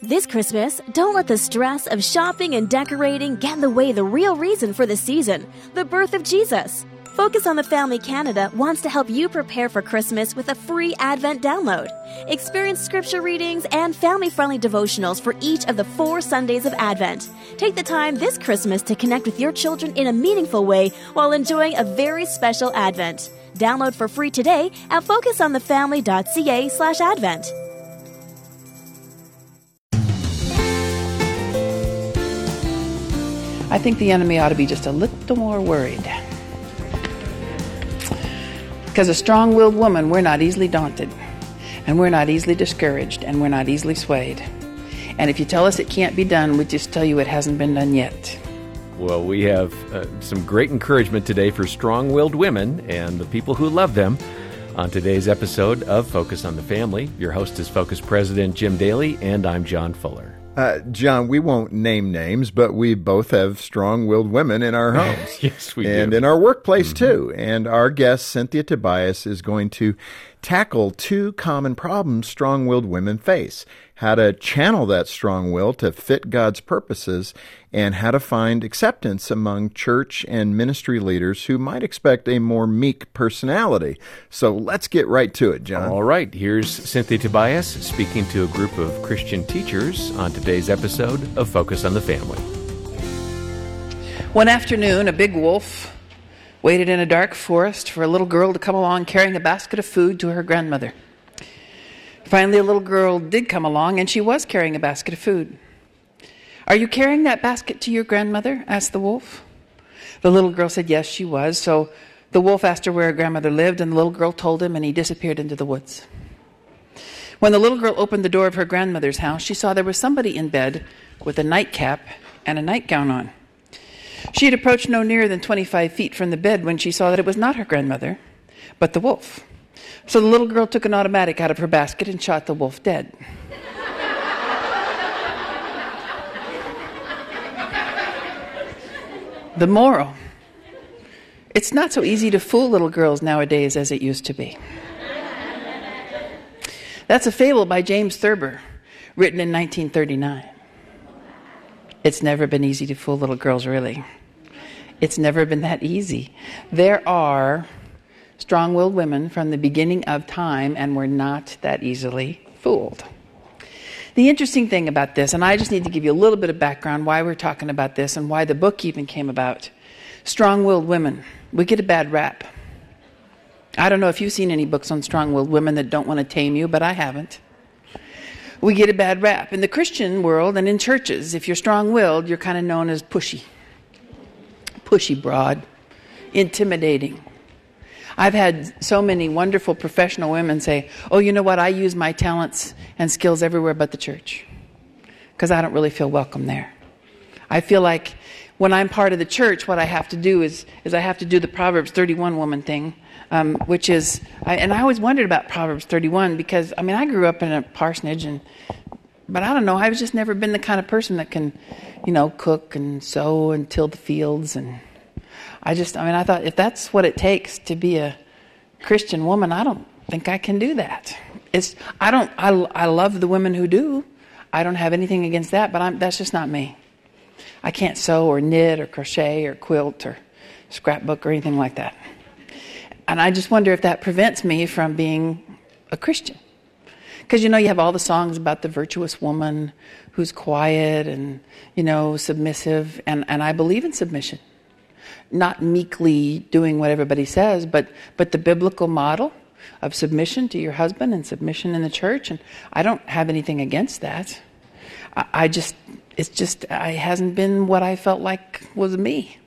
This Christmas, don't let the stress of shopping and decorating get in the way the real reason for the season the birth of Jesus. Focus on the Family Canada wants to help you prepare for Christmas with a free Advent download. Experience scripture readings and family friendly devotionals for each of the four Sundays of Advent. Take the time this Christmas to connect with your children in a meaningful way while enjoying a very special Advent. Download for free today at focusonthefamily.ca slash Advent. I think the enemy ought to be just a little more worried. Because a strong willed woman, we're not easily daunted, and we're not easily discouraged, and we're not easily swayed. And if you tell us it can't be done, we just tell you it hasn't been done yet. Well, we have uh, some great encouragement today for strong willed women and the people who love them. On today's episode of Focus on the Family, your host is Focus President Jim Daly, and I'm John Fuller. Uh, John, we won't name names, but we both have strong willed women in our homes. yes, we and do. in our workplace, mm-hmm. too. And our guest, Cynthia Tobias, is going to tackle two common problems strong willed women face how to channel that strong will to fit God's purposes, and how to find acceptance among church and ministry leaders who might expect a more meek personality. So let's get right to it, John. All right, here's Cynthia Tobias speaking to a group of Christian teachers on today's episode of Focus on the Family. One afternoon, a big wolf waited in a dark forest for a little girl to come along carrying a basket of food to her grandmother. Finally, a little girl did come along, and she was carrying a basket of food. Are you carrying that basket to your grandmother? asked the wolf. The little girl said yes, she was. So the wolf asked her where her grandmother lived, and the little girl told him, and he disappeared into the woods. When the little girl opened the door of her grandmother's house, she saw there was somebody in bed with a nightcap and a nightgown on. She had approached no nearer than 25 feet from the bed when she saw that it was not her grandmother, but the wolf. So the little girl took an automatic out of her basket and shot the wolf dead. the moral it's not so easy to fool little girls nowadays as it used to be. That's a fable by James Thurber, written in 1939. It's never been easy to fool little girls, really. It's never been that easy. There are strong willed women from the beginning of time, and we're not that easily fooled. The interesting thing about this, and I just need to give you a little bit of background why we're talking about this and why the book even came about. Strong willed women, we get a bad rap. I don't know if you've seen any books on strong willed women that don't want to tame you, but I haven't. We get a bad rap. In the Christian world and in churches, if you're strong willed, you're kind of known as pushy. Pushy broad, intimidating. I've had so many wonderful professional women say, Oh, you know what? I use my talents and skills everywhere but the church because I don't really feel welcome there. I feel like when I'm part of the church, what I have to do is, is I have to do the Proverbs 31 woman thing, um, which is, I, and I always wondered about Proverbs 31 because, I mean, I grew up in a parsonage and, but I don't know, I've just never been the kind of person that can, you know, cook and sow and till the fields and I just, I mean, I thought if that's what it takes to be a Christian woman, I don't think I can do that. It's, I don't, I, I love the women who do. I don't have anything against that, but I'm, that's just not me. I can't sew or knit or crochet or quilt or scrapbook or anything like that. And I just wonder if that prevents me from being a Christian. Because you know, you have all the songs about the virtuous woman who's quiet and, you know, submissive, and, and I believe in submission not meekly doing what everybody says, but, but the biblical model of submission to your husband and submission in the church. And I don't have anything against that. I, I just, it's just, it hasn't been what I felt like was me.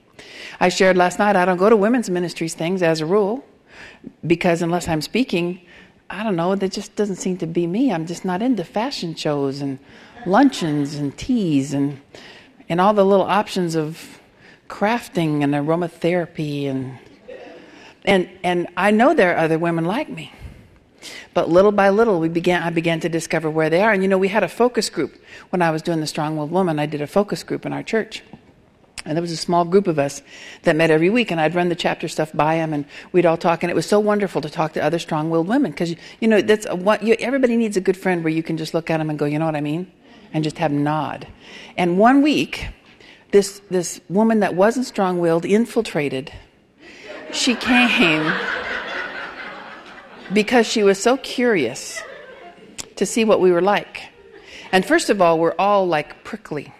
I shared last night, I don't go to women's ministries things as a rule because unless I'm speaking, I don't know, that just doesn't seem to be me. I'm just not into fashion shows and luncheons and teas and, and all the little options of crafting and aromatherapy and and and I know there are other women like me. But little by little we began I began to discover where they are. And you know, we had a focus group when I was doing the Strong Willed Woman, I did a focus group in our church. And there was a small group of us that met every week, and I'd run the chapter stuff by them, and we'd all talk. And it was so wonderful to talk to other strong-willed women because you know that's what you, everybody needs a good friend where you can just look at them and go, you know what I mean, and just have them nod. And one week, this, this woman that wasn't strong willed infiltrated. She came because she was so curious to see what we were like. And first of all, we're all like prickly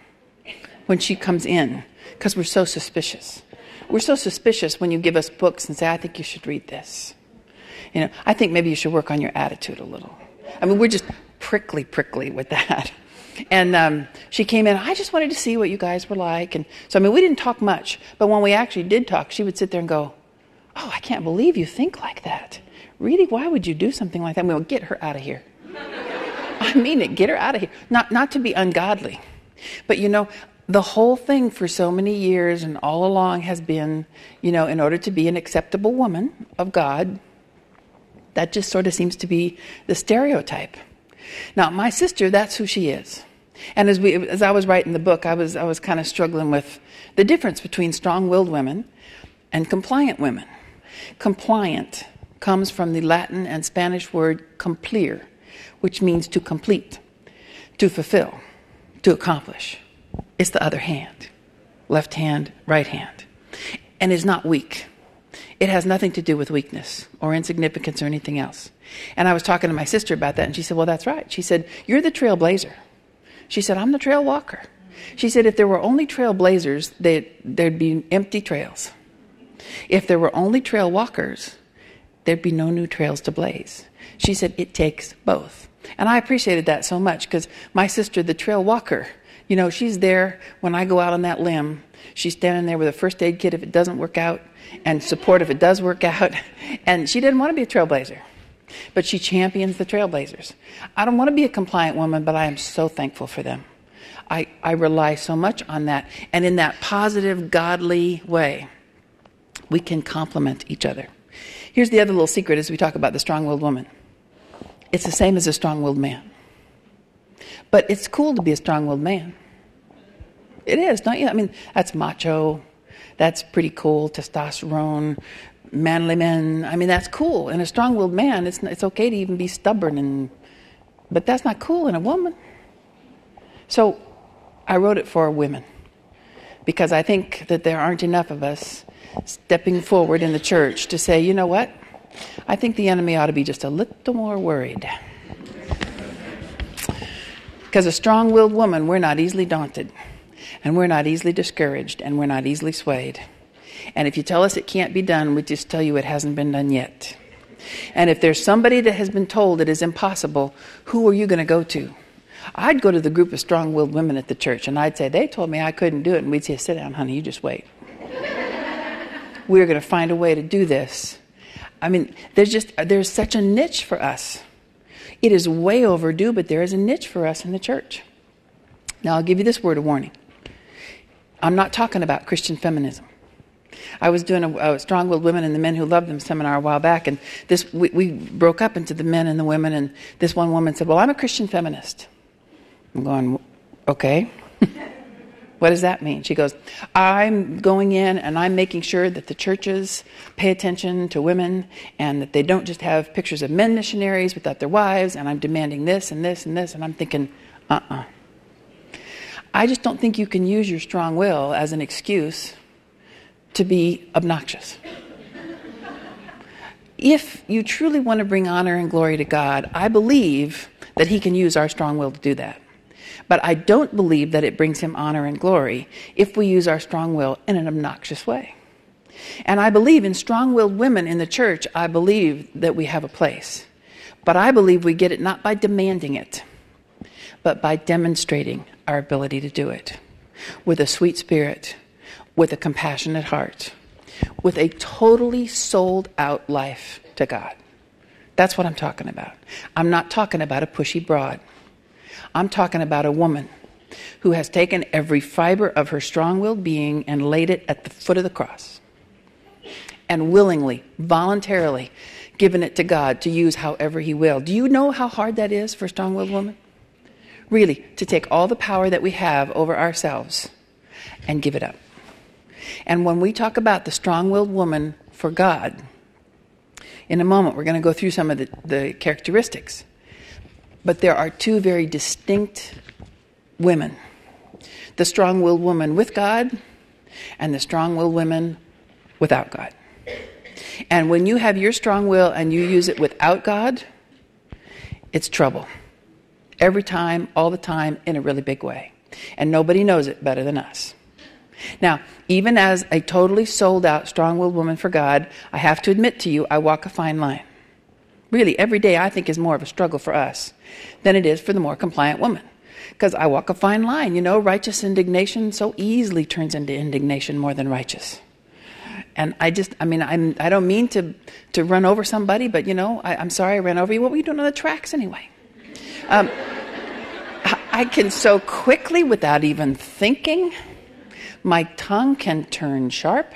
when she comes in because we're so suspicious. We're so suspicious when you give us books and say, I think you should read this. You know, I think maybe you should work on your attitude a little. I mean, we're just prickly, prickly with that. And um, she came in, I just wanted to see what you guys were like. And so, I mean, we didn't talk much, but when we actually did talk, she would sit there and go, Oh, I can't believe you think like that. Really? Why would you do something like that? We will get her out of here. I mean it, get her out of here. Not, not to be ungodly. But you know, the whole thing for so many years and all along has been, you know, in order to be an acceptable woman of God, that just sort of seems to be the stereotype. Now, my sister, that's who she is. And as, we, as I was writing the book, I was, I was kind of struggling with the difference between strong willed women and compliant women. Compliant comes from the Latin and Spanish word cumplir, which means to complete, to fulfill, to accomplish. It's the other hand, left hand, right hand, and is not weak. It has nothing to do with weakness or insignificance or anything else. And I was talking to my sister about that, and she said, Well, that's right. She said, You're the trailblazer. She said, I'm the trail walker. She said, If there were only trailblazers, there'd be empty trails. If there were only trail walkers, there'd be no new trails to blaze. She said, It takes both. And I appreciated that so much because my sister, the trail walker, you know, she's there when I go out on that limb. She's standing there with a first aid kit if it doesn't work out and support if it does work out. And she didn't want to be a trailblazer, but she champions the trailblazers. I don't want to be a compliant woman, but I am so thankful for them. I, I rely so much on that. And in that positive, godly way, we can complement each other. Here's the other little secret as we talk about the strong willed woman it's the same as a strong willed man. But it's cool to be a strong willed man. It is, don't you? I mean, that's macho, that's pretty cool. Testosterone, manly men. I mean, that's cool. In a strong-willed man, it's it's okay to even be stubborn, and but that's not cool in a woman. So, I wrote it for women because I think that there aren't enough of us stepping forward in the church to say, you know what? I think the enemy ought to be just a little more worried. Because a strong willed woman, we're not easily daunted. And we're not easily discouraged and we're not easily swayed. And if you tell us it can't be done, we just tell you it hasn't been done yet. And if there's somebody that has been told it is impossible, who are you going to go to? I'd go to the group of strong willed women at the church and I'd say, They told me I couldn't do it. And we'd say, Sit down, honey, you just wait. We're going to find a way to do this. I mean, there's just, there's such a niche for us. It is way overdue, but there is a niche for us in the church. Now, I'll give you this word of warning I'm not talking about Christian feminism. I was doing a, a Strong Willed Women and the Men Who Love Them seminar a while back, and this we, we, broke up into the men and the women, and this one woman said, Well, I'm a Christian feminist. I'm going, Okay. what does that mean? She goes, I'm going in and I'm making sure that the churches pay attention to women and that they don't just have pictures of men missionaries without their wives, and I'm demanding this and this and this, and I'm thinking, uh uh-uh. uh I just don't think you can use your strong will as an excuse to be obnoxious. if you truly want to bring honor and glory to God, I believe that He can use our strong will to do that. But I don't believe that it brings Him honor and glory if we use our strong will in an obnoxious way. And I believe in strong willed women in the church, I believe that we have a place. But I believe we get it not by demanding it, but by demonstrating our ability to do it with a sweet spirit, with a compassionate heart, with a totally sold out life to God. That's what I'm talking about. I'm not talking about a pushy broad. I'm talking about a woman who has taken every fiber of her strong willed being and laid it at the foot of the cross and willingly, voluntarily given it to God to use however He will. Do you know how hard that is for a strong willed woman? Really to take all the power that we have over ourselves and give it up. And when we talk about the strong willed woman for God, in a moment we're going to go through some of the, the characteristics. But there are two very distinct women the strong willed woman with God and the strong willed women without God. And when you have your strong will and you use it without God, it's trouble. Every time, all the time, in a really big way. And nobody knows it better than us. Now, even as a totally sold out, strong willed woman for God, I have to admit to you, I walk a fine line. Really, every day I think is more of a struggle for us than it is for the more compliant woman. Because I walk a fine line. You know, righteous indignation so easily turns into indignation more than righteous. And I just, I mean, I'm, I don't mean to, to run over somebody, but you know, I, am sorry I ran over you. What were you doing on the tracks anyway? Um, I can so quickly, without even thinking, my tongue can turn sharp,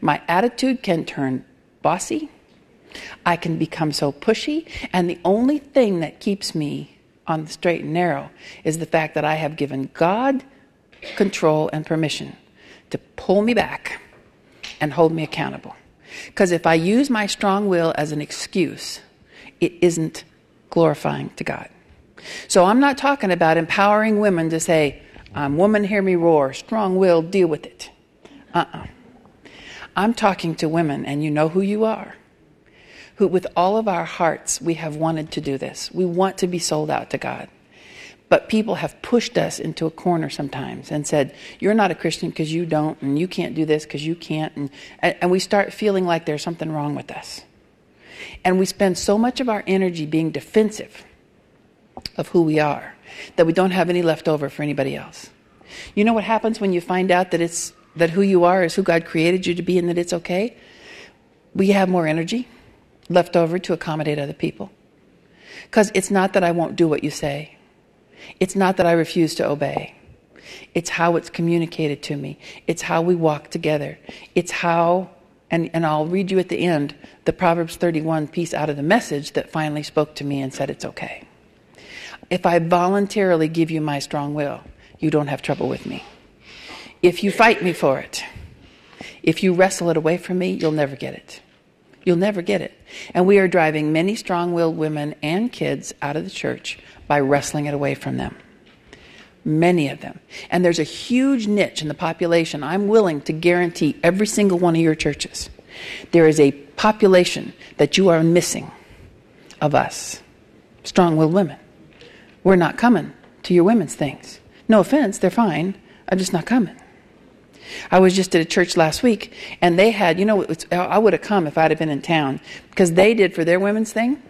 my attitude can turn bossy, I can become so pushy, and the only thing that keeps me on the straight and narrow is the fact that I have given God control and permission to pull me back and hold me accountable. Because if I use my strong will as an excuse, it isn't glorifying to God. So I'm not talking about empowering women to say, I'm woman, hear me roar, strong will, deal with it. Uh uh-uh. uh. i am talking to women, and you know who you are who, with all of our hearts, we have wanted to do this. We want to be sold out to God. But people have pushed us into a corner sometimes and said, You're not a Christian because you don't, and you can't do this because you can't. And, and we start feeling like there's something wrong with us. And we spend so much of our energy being defensive of who we are that we don't have any left over for anybody else. You know what happens when you find out that it's that who you are is who God created you to be and that it's okay? We have more energy left over to accommodate other people. Because it's not that I won't do what you say, it's not that I refuse to obey. It's how it's communicated to me. It's how we walk together. It's how, and, and I'll read you at the end the Proverbs 31 piece out of the message that finally spoke to me and said it's okay. If I voluntarily give you my strong will, you don't have trouble with me. If you fight me for it, if you wrestle it away from me, you'll never get it. You'll never get it. And we are driving many strong willed women and kids out of the church by wrestling it away from them. Many of them. And there's a huge niche in the population. I'm willing to guarantee every single one of your churches. There is a population that you are missing of us, strong willed women. We're not coming to your women's things. No offense, they're fine. I'm just not coming. I was just at a church last week, and they had, you know, I would have come if I'd have been in town, because they did for their women's thing,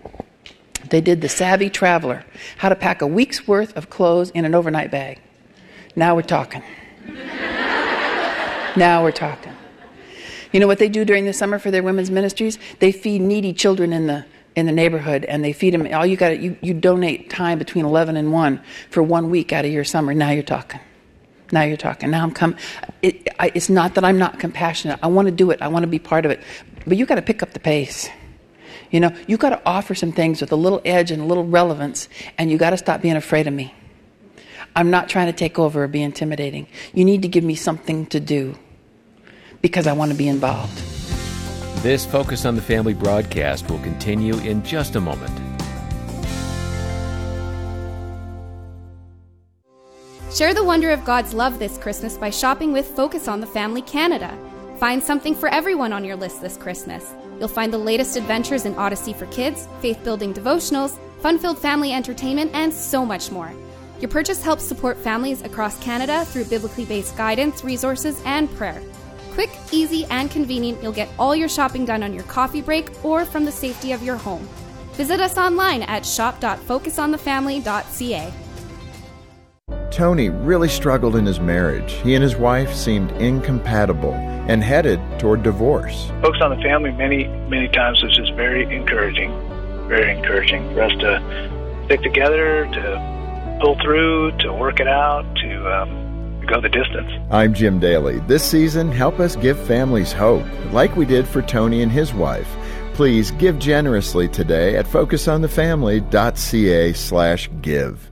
they did the Savvy Traveler, how to pack a week's worth of clothes in an overnight bag. Now we're talking. now we're talking. You know what they do during the summer for their women's ministries? They feed needy children in the in the neighborhood and they feed them all you got you, you donate time between 11 and 1 for one week out of your summer now you're talking now you're talking. Now I'm coming. It, it's not that I'm not compassionate. I want to do it. I want to be part of it. But you got to pick up the pace. You know, you got to offer some things with a little edge and a little relevance, and you got to stop being afraid of me. I'm not trying to take over or be intimidating. You need to give me something to do because I want to be involved. This Focus on the Family broadcast will continue in just a moment. Share the wonder of God's love this Christmas by shopping with Focus on the Family Canada. Find something for everyone on your list this Christmas. You'll find the latest adventures in Odyssey for kids, faith building devotionals, fun filled family entertainment, and so much more. Your purchase helps support families across Canada through biblically based guidance, resources, and prayer. Quick, easy, and convenient, you'll get all your shopping done on your coffee break or from the safety of your home. Visit us online at shop.focusonthefamily.ca. Tony really struggled in his marriage. He and his wife seemed incompatible and headed toward divorce. Focus on the family many, many times was just very encouraging, very encouraging for us to stick together, to pull through, to work it out, to um, go the distance. I'm Jim Daly. This season, help us give families hope, like we did for Tony and his wife. Please give generously today at focusonthefamily.ca slash give.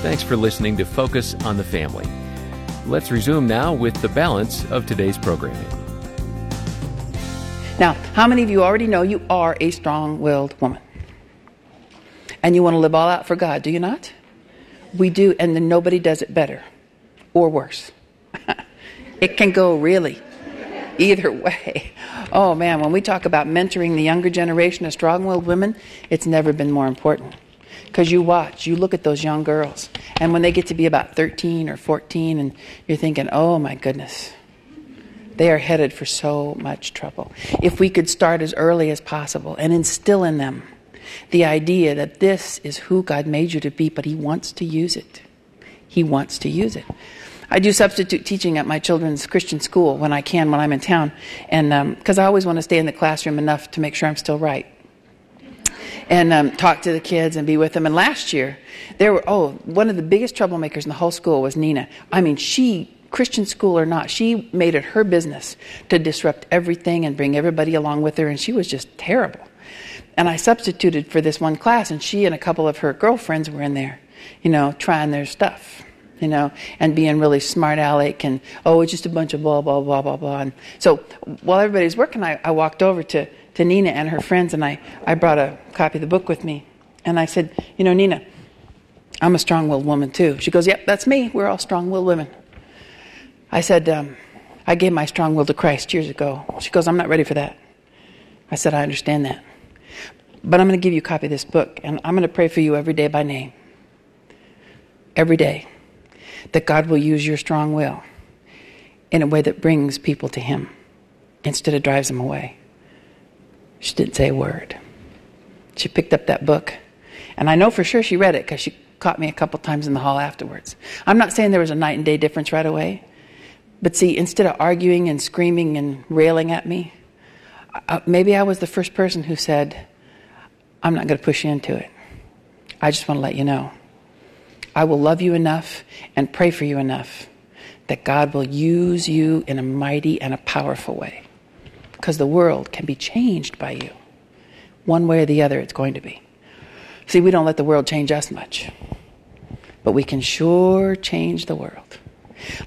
Thanks for listening to Focus on the Family. Let's resume now with the balance of today's programming. Now, how many of you already know you are a strong willed woman? And you want to live all out for God, do you not? We do, and then nobody does it better or worse. it can go really either way. Oh man, when we talk about mentoring the younger generation of strong willed women, it's never been more important. Because you watch, you look at those young girls, and when they get to be about 13 or 14, and you're thinking, oh my goodness, they are headed for so much trouble. If we could start as early as possible and instill in them the idea that this is who God made you to be, but He wants to use it. He wants to use it. I do substitute teaching at my children's Christian school when I can, when I'm in town, and because um, I always want to stay in the classroom enough to make sure I'm still right and um, talk to the kids and be with them. And last year, there were, oh, one of the biggest troublemakers in the whole school was Nina. I mean, she, Christian school or not, she made it her business to disrupt everything and bring everybody along with her, and she was just terrible. And I substituted for this one class, and she and a couple of her girlfriends were in there, you know, trying their stuff you know, and being really smart aleck and, oh, it's just a bunch of blah, blah, blah, blah, blah. And so while everybody's working, I, I walked over to to Nina and her friends, and I, I brought a copy of the book with me. And I said, You know, Nina, I'm a strong willed woman too. She goes, Yep, that's me. We're all strong willed women. I said, um, I gave my strong will to Christ years ago. She goes, I'm not ready for that. I said, I understand that. But I'm going to give you a copy of this book, and I'm going to pray for you every day by name. Every day. That God will use your strong will in a way that brings people to Him instead of drives them away. She didn't say a word. She picked up that book. And I know for sure she read it because she caught me a couple times in the hall afterwards. I'm not saying there was a night and day difference right away. But see, instead of arguing and screaming and railing at me, uh, maybe I was the first person who said, I'm not going to push you into it. I just want to let you know. I will love you enough and pray for you enough that God will use you in a mighty and a powerful way because the world can be changed by you. One way or the other, it's going to be. See, we don't let the world change us much, but we can sure change the world.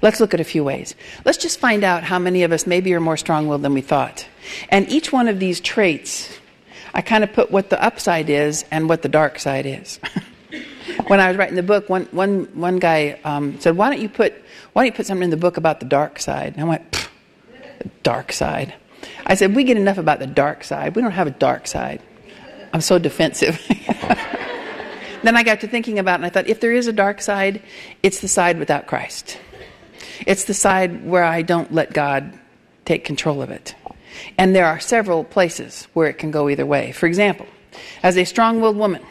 Let's look at a few ways. Let's just find out how many of us maybe are more strong willed than we thought. And each one of these traits, I kind of put what the upside is and what the dark side is. when I was writing the book, one, one, one guy um, said, why don't, you put, why don't you put something in the book about the dark side? And I went, the dark side. I said, we get enough about the dark side. We don't have a dark side. I'm so defensive. then I got to thinking about it, and I thought, if there is a dark side, it's the side without Christ. It's the side where I don't let God take control of it. And there are several places where it can go either way. For example, as a strong willed woman,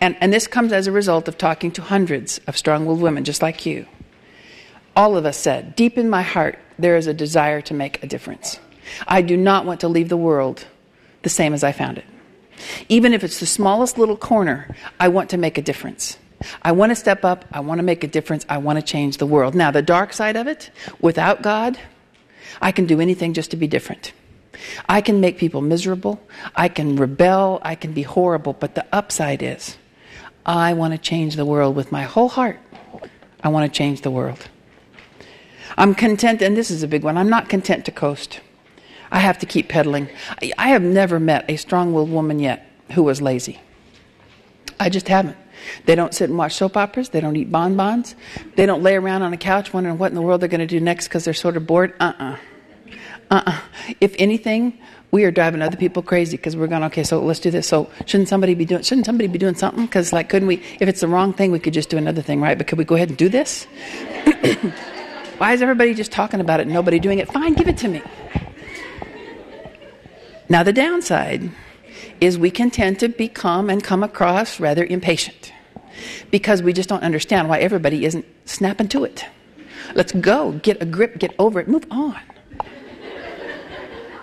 and, and this comes as a result of talking to hundreds of strong willed women just like you, all of us said, deep in my heart, there is a desire to make a difference. I do not want to leave the world the same as I found it. Even if it's the smallest little corner, I want to make a difference. I want to step up. I want to make a difference. I want to change the world. Now, the dark side of it, without God, I can do anything just to be different. I can make people miserable. I can rebel. I can be horrible. But the upside is, I want to change the world with my whole heart. I want to change the world. I'm content, and this is a big one. I'm not content to coast. I have to keep pedaling. I have never met a strong willed woman yet who was lazy. I just haven't. They don't sit and watch soap operas. They don't eat bonbons. They don't lay around on a couch wondering what in the world they're going to do next because they're sort of bored. Uh uh-uh. uh. Uh-uh. If anything, we are driving other people crazy because we're going, okay, so let's do this. So shouldn't somebody be doing, shouldn't somebody be doing something? Because like, couldn't we, if it's the wrong thing, we could just do another thing, right? But could we go ahead and do this? Why is everybody just talking about it and nobody doing it? Fine, give it to me. Now, the downside is we can tend to become and come across rather impatient because we just don't understand why everybody isn't snapping to it. Let's go, get a grip, get over it, move on.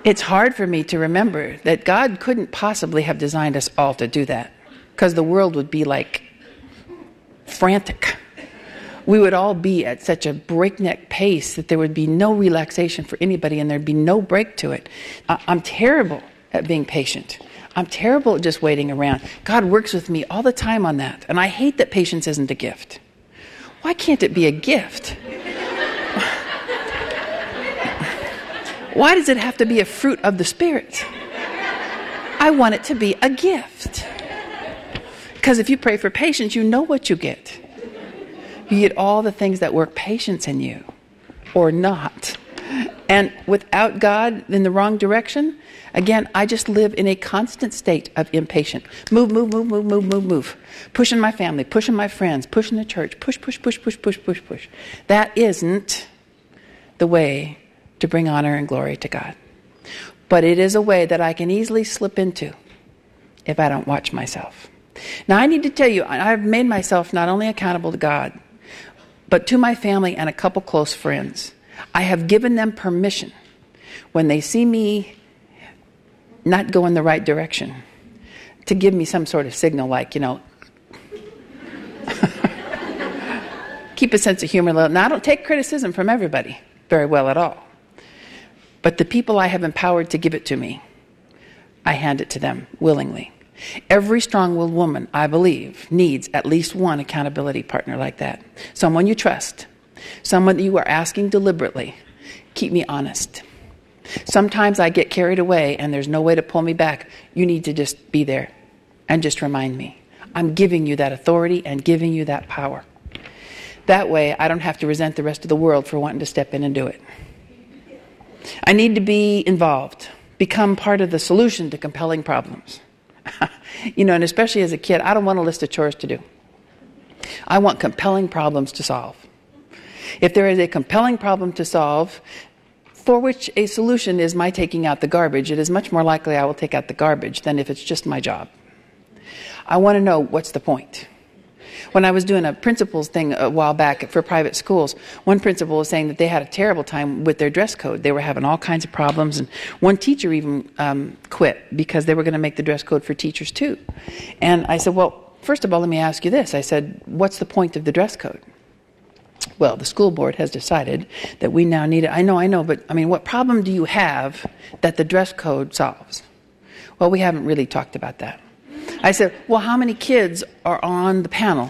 It's hard for me to remember that God couldn't possibly have designed us all to do that because the world would be like frantic. We would all be at such a breakneck pace that there would be no relaxation for anybody and there'd be no break to it. I- I'm terrible at being patient. I'm terrible at just waiting around. God works with me all the time on that. And I hate that patience isn't a gift. Why can't it be a gift? Why does it have to be a fruit of the Spirit? I want it to be a gift. Because if you pray for patience, you know what you get. You get all the things that work patience in you, or not. And without God in the wrong direction, again, I just live in a constant state of impatient. Move, move, move, move, move, move, move. Pushing my family, pushing my friends, pushing the church, push, push, push, push, push, push, push. That isn't the way to bring honor and glory to God. But it is a way that I can easily slip into if I don't watch myself. Now, I need to tell you, I've made myself not only accountable to God, but to my family and a couple close friends. I have given them permission when they see me not go in the right direction to give me some sort of signal like, you know, keep a sense of humor. Now, I don't take criticism from everybody very well at all. But the people I have empowered to give it to me, I hand it to them willingly. Every strong willed woman, I believe, needs at least one accountability partner like that. Someone you trust, someone that you are asking deliberately, keep me honest. Sometimes I get carried away and there's no way to pull me back. You need to just be there and just remind me. I'm giving you that authority and giving you that power. That way, I don't have to resent the rest of the world for wanting to step in and do it. I need to be involved, become part of the solution to compelling problems. you know, and especially as a kid, I don't want a list of chores to do. I want compelling problems to solve. If there is a compelling problem to solve, for which a solution is my taking out the garbage, it is much more likely I will take out the garbage than if it's just my job. I want to know what's the point. When I was doing a principals thing a while back for private schools, one principal was saying that they had a terrible time with their dress code. They were having all kinds of problems, and one teacher even um, quit because they were going to make the dress code for teachers too. And I said, Well, first of all, let me ask you this. I said, What's the point of the dress code? Well, the school board has decided that we now need it. I know, I know, but I mean, what problem do you have that the dress code solves? Well, we haven't really talked about that. I said, Well, how many kids are on the panel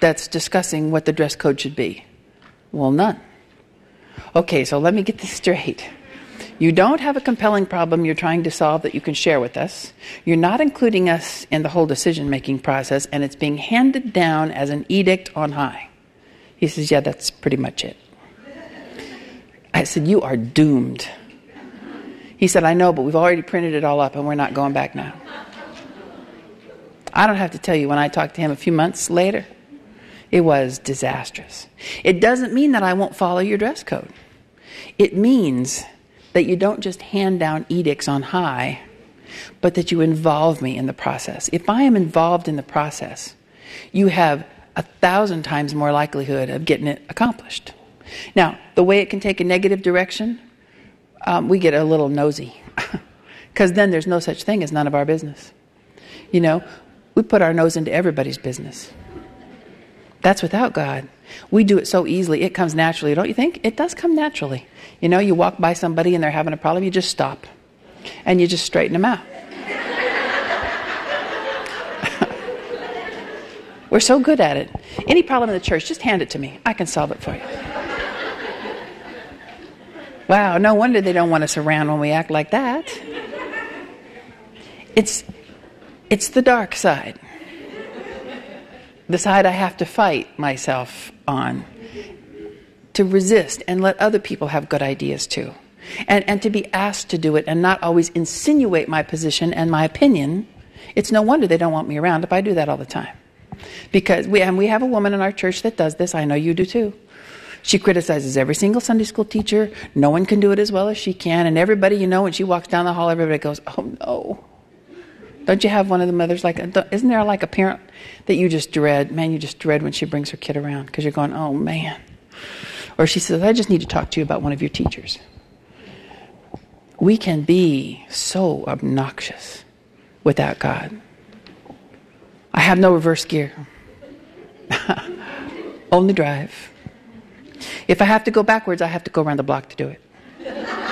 that's discussing what the dress code should be? Well, none. Okay, so let me get this straight. You don't have a compelling problem you're trying to solve that you can share with us. You're not including us in the whole decision making process, and it's being handed down as an edict on high. He says, Yeah, that's pretty much it. I said, You are doomed. He said, I know, but we've already printed it all up and we're not going back now. I don't have to tell you, when I talked to him a few months later, it was disastrous. It doesn't mean that I won't follow your dress code. It means that you don't just hand down edicts on high, but that you involve me in the process. If I am involved in the process, you have a thousand times more likelihood of getting it accomplished. Now, the way it can take a negative direction, um, we get a little nosy. Because then there's no such thing as none of our business. You know, we put our nose into everybody's business. That's without God. We do it so easily. It comes naturally, don't you think? It does come naturally. You know, you walk by somebody and they're having a problem, you just stop and you just straighten them out. We're so good at it. Any problem in the church, just hand it to me. I can solve it for you. Wow, no wonder they don't want us around when we act like that. It's, it's the dark side. The side I have to fight myself on. To resist and let other people have good ideas too. And, and to be asked to do it and not always insinuate my position and my opinion. It's no wonder they don't want me around if I do that all the time. Because we, and we have a woman in our church that does this. I know you do too. She criticizes every single Sunday school teacher. No one can do it as well as she can. And everybody, you know, when she walks down the hall, everybody goes, oh no. Don't you have one of the mothers like, isn't there like a parent that you just dread? Man, you just dread when she brings her kid around because you're going, oh man. Or she says, I just need to talk to you about one of your teachers. We can be so obnoxious without God. I have no reverse gear, only drive. If I have to go backwards, I have to go around the block to do it.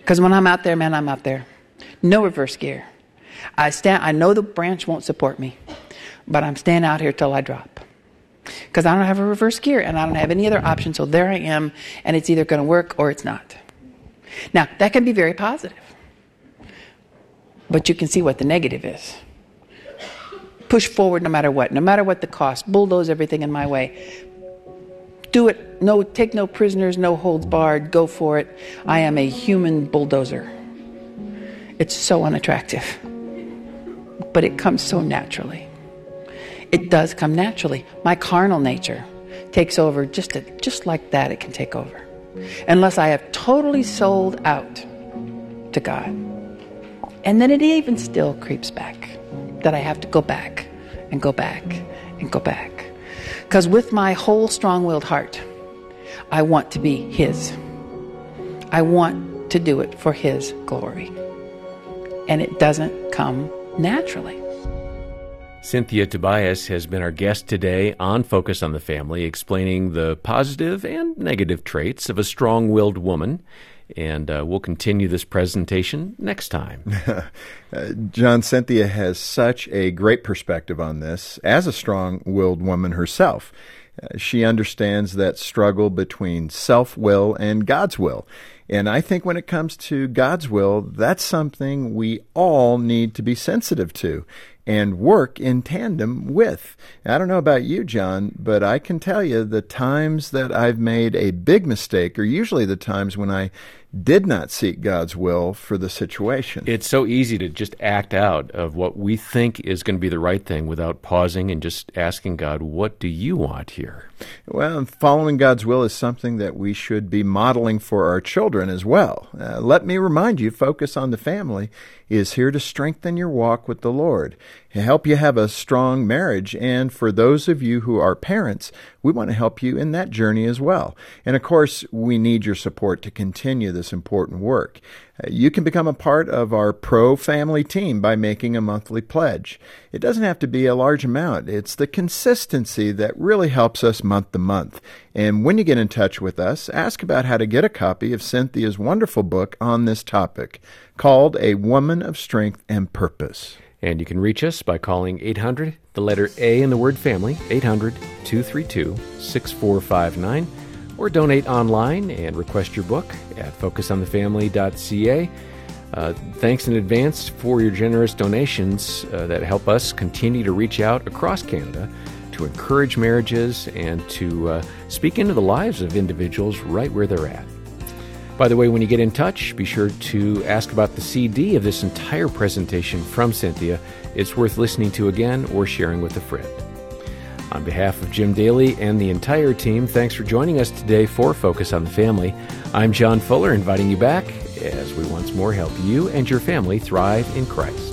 Because when I'm out there, man, I'm out there. No reverse gear. I stand. I know the branch won't support me, but I'm staying out here till I drop. Because I don't have a reverse gear and I don't have any other option. So there I am, and it's either going to work or it's not. Now that can be very positive, but you can see what the negative is. Push forward no matter what, no matter what the cost. Bulldoze everything in my way. Do it. No, take no prisoners, no holds barred. Go for it. I am a human bulldozer. It's so unattractive, but it comes so naturally. It does come naturally. My carnal nature takes over just, just like that, it can take over. Unless I have totally sold out to God. And then it even still creeps back that I have to go back and go back and go back. Because with my whole strong willed heart, I want to be His. I want to do it for His glory and it doesn't come naturally. Cynthia Tobias has been our guest today on Focus on the Family, explaining the positive and negative traits of a strong willed woman. And uh, we'll continue this presentation next time. uh, John, Cynthia has such a great perspective on this as a strong willed woman herself. Uh, she understands that struggle between self will and God's will. And I think when it comes to God's will, that's something we all need to be sensitive to and work in tandem with. I don't know about you, John, but I can tell you the times that I've made a big mistake are usually the times when I did not seek God's will for the situation. It's so easy to just act out of what we think is going to be the right thing without pausing and just asking God, what do you want here? Well, following God's will is something that we should be modeling for our children as well. Uh, let me remind you, Focus on the Family is here to strengthen your walk with the Lord, to help you have a strong marriage, and for those of you who are parents, we want to help you in that journey as well. And of course, we need your support to continue this important work. Uh, you can become a part of our pro family team by making a monthly pledge. It doesn't have to be a large amount. It's the consistency that really helps us month to month. And when you get in touch with us, ask about how to get a copy of Cynthia's wonderful book on this topic called A Woman of Strength and Purpose. And you can reach us by calling 800, the letter A in the word family, 800 232 6459 or donate online and request your book at focusonthefamily.ca. Uh, thanks in advance for your generous donations uh, that help us continue to reach out across Canada to encourage marriages and to uh, speak into the lives of individuals right where they're at. By the way, when you get in touch, be sure to ask about the CD of this entire presentation from Cynthia. It's worth listening to again or sharing with a friend. On behalf of Jim Daly and the entire team, thanks for joining us today for Focus on the Family. I'm John Fuller, inviting you back as we once more help you and your family thrive in Christ.